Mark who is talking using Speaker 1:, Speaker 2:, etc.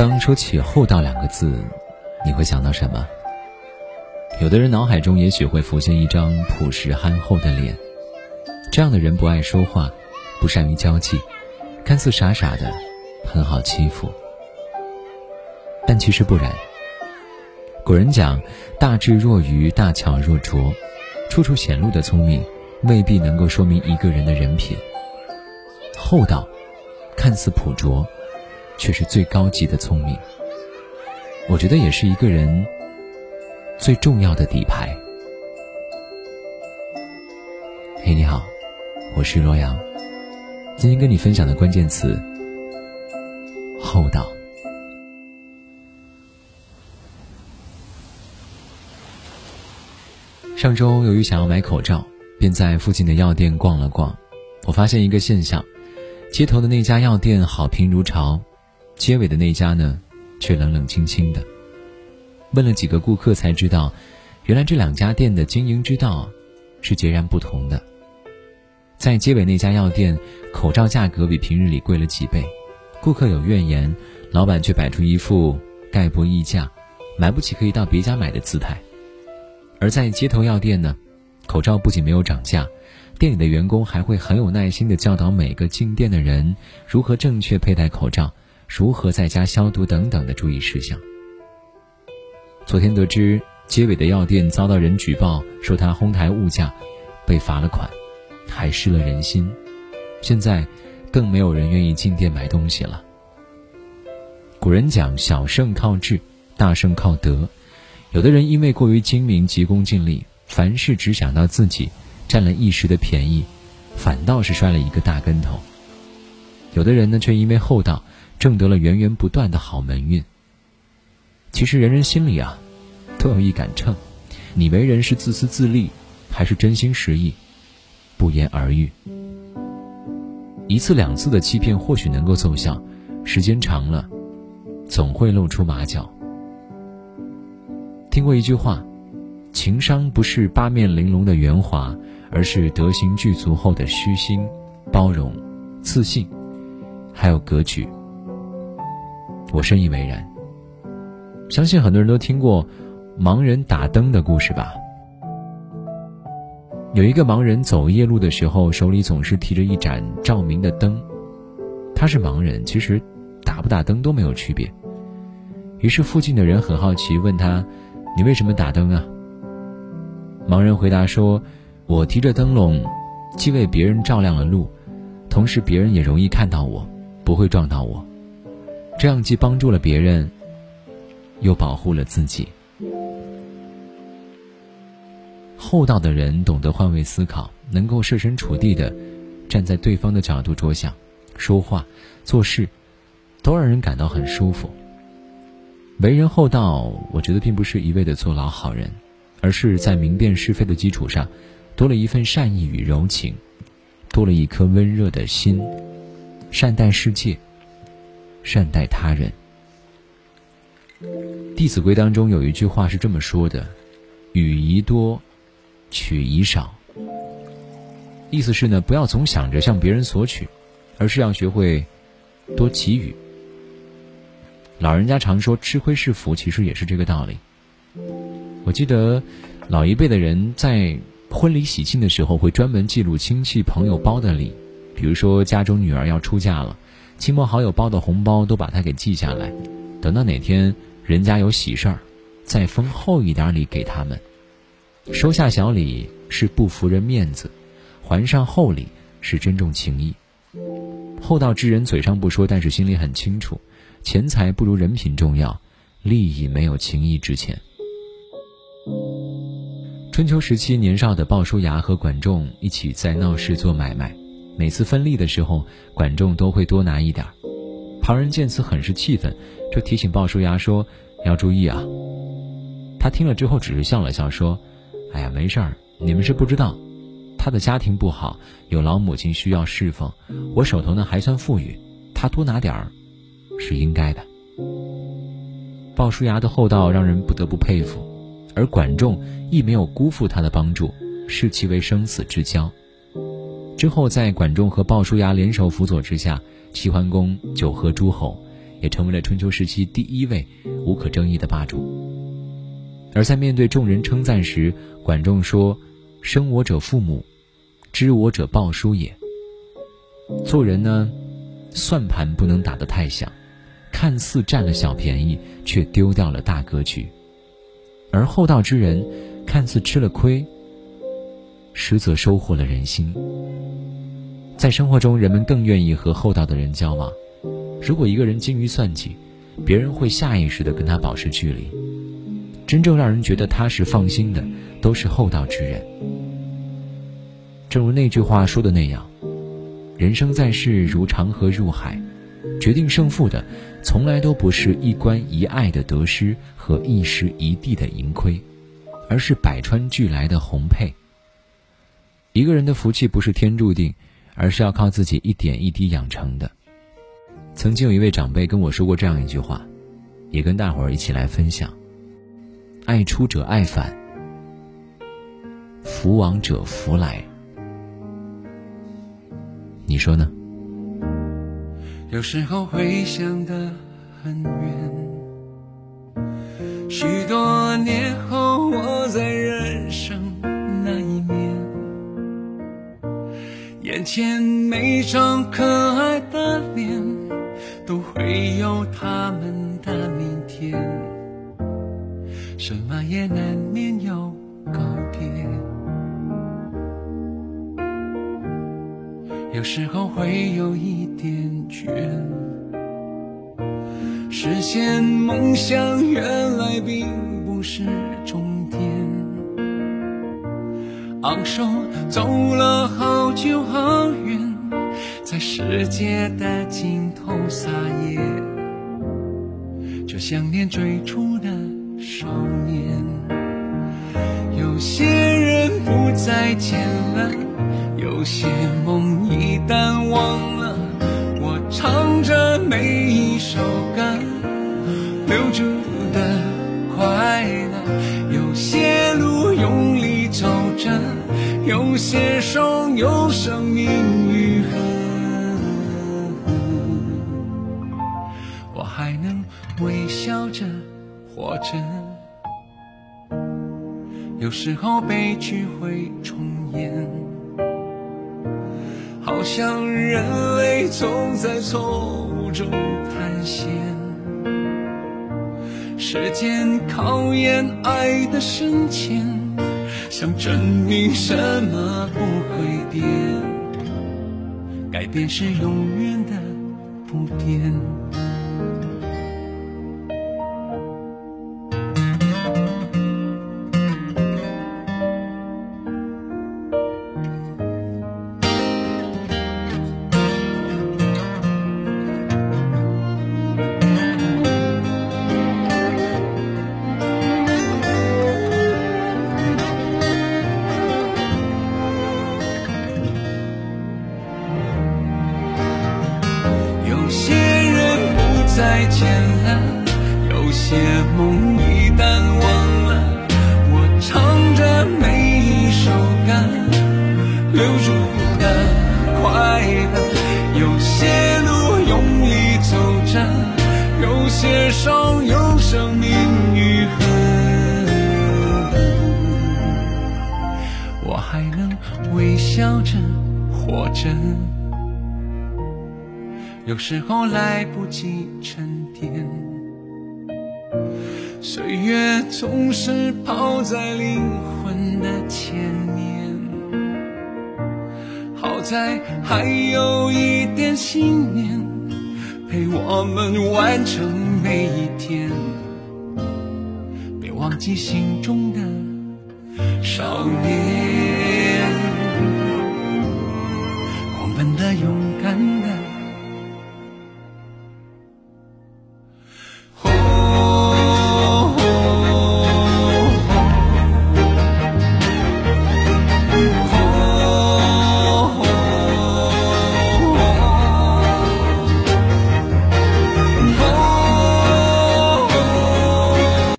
Speaker 1: 当说起“厚道”两个字，你会想到什么？有的人脑海中也许会浮现一张朴实憨厚的脸，这样的人不爱说话，不善于交际，看似傻傻的，很好欺负。但其实不然。古人讲：“大智若愚，大巧若拙。”处处显露的聪明，未必能够说明一个人的人品。厚道，看似朴拙，却是最高级的聪明。我觉得也是一个人最重要的底牌。嘿，你好，我是罗阳，今天跟你分享的关键词：厚道。上周由于想要买口罩，便在附近的药店逛了逛。我发现一个现象：街头的那家药店好评如潮，街尾的那家呢，却冷冷清清的。问了几个顾客才知道，原来这两家店的经营之道是截然不同的。在街尾那家药店，口罩价格比平日里贵了几倍，顾客有怨言，老板却摆出一副概不议价、买不起可以到别家买的姿态。而在街头药店呢，口罩不仅没有涨价，店里的员工还会很有耐心地教导每个进店的人如何正确佩戴口罩，如何在家消毒等等的注意事项。昨天得知街尾的药店遭到人举报，说他哄抬物价，被罚了款，还失了人心，现在更没有人愿意进店买东西了。古人讲：小胜靠智，大胜靠德。有的人因为过于精明、急功近利，凡事只想到自己，占了一时的便宜，反倒是摔了一个大跟头。有的人呢，却因为厚道，挣得了源源不断的好门运。其实人人心里啊，都有一杆秤，你为人是自私自利，还是真心实意，不言而喻。一次两次的欺骗或许能够奏效，时间长了，总会露出马脚。听过一句话，情商不是八面玲珑的圆滑，而是德行具足后的虚心、包容、自信，还有格局。我深以为然。相信很多人都听过盲人打灯的故事吧？有一个盲人走夜路的时候，手里总是提着一盏照明的灯。他是盲人，其实打不打灯都没有区别。于是附近的人很好奇，问他。你为什么打灯啊？盲人回答说：“我提着灯笼，既为别人照亮了路，同时别人也容易看到我，不会撞到我。这样既帮助了别人，又保护了自己。”厚道的人懂得换位思考，能够设身处地的站在对方的角度着想，说话、做事都让人感到很舒服。为人厚道，我觉得并不是一味的做老好人，而是在明辨是非的基础上，多了一份善意与柔情，多了一颗温热的心，善待世界，善待他人。《弟子规》当中有一句话是这么说的：“予宜多，取宜少。”意思是呢，不要总想着向别人索取，而是要学会多给予。老人家常说“吃亏是福”，其实也是这个道理。我记得，老一辈的人在婚礼喜庆的时候，会专门记录亲戚朋友包的礼，比如说家中女儿要出嫁了，亲朋好友包的红包都把它给记下来，等到哪天人家有喜事儿，再封厚一点礼给他们。收下小礼是不服人面子，还上厚礼是珍重情谊。厚道之人嘴上不说，但是心里很清楚。钱财不如人品重要，利益没有情义值钱。春秋时期，年少的鲍叔牙和管仲一起在闹市做买卖，每次分利的时候，管仲都会多拿一点儿。旁人见此很是气愤，就提醒鲍叔牙说：“要注意啊。”他听了之后只是笑了笑说：“哎呀，没事儿，你们是不知道，他的家庭不好，有老母亲需要侍奉，我手头呢还算富裕，他多拿点儿。”是应该的。鲍叔牙的厚道让人不得不佩服，而管仲亦没有辜负他的帮助，视其为生死之交。之后，在管仲和鲍叔牙联手辅佐之下，齐桓公九合诸侯，也成为了春秋时期第一位无可争议的霸主。而在面对众人称赞时，管仲说：“生我者父母，知我者鲍叔也。”做人呢，算盘不能打得太响，看似占了小便宜，却丢掉了大格局；而厚道之人，看似吃了亏，实则收获了人心。在生活中，人们更愿意和厚道的人交往。如果一个人精于算计，别人会下意识地跟他保持距离。真正让人觉得踏实放心的，都是厚道之人。正如那句话说的那样。人生在世如长河入海，决定胜负的从来都不是一关一爱的得失和一时一地的盈亏，而是百川俱来的红配。一个人的福气不是天注定，而是要靠自己一点一滴养成的。曾经有一位长辈跟我说过这样一句话，也跟大伙儿一起来分享：爱出者爱返，福往者福来。你说呢？
Speaker 2: 有时候会想得很远，许多年后我在人生眼前每张可爱的脸，都会有他们的明天，什么也难免有告别。有时候会有一点倦，实现梦想原来并不是终。昂首走了好久好远，在世界的尽头撒野，就想念最初的少年。有些人不再见了。有些梦一旦忘了，我唱着每一首歌，留住有些伤有生命愈合，我还能微笑着活着。有时候悲剧会重演。好像人类总在错误中探险，时间考验爱的深浅，想证明什么不会变，改变是永远的不变。能微笑着活着。有时候来不及沉淀，岁月总是跑在灵魂的前面。好在还有一点信念，陪我们完成每一天。别忘记心中的少年，们的勇敢的。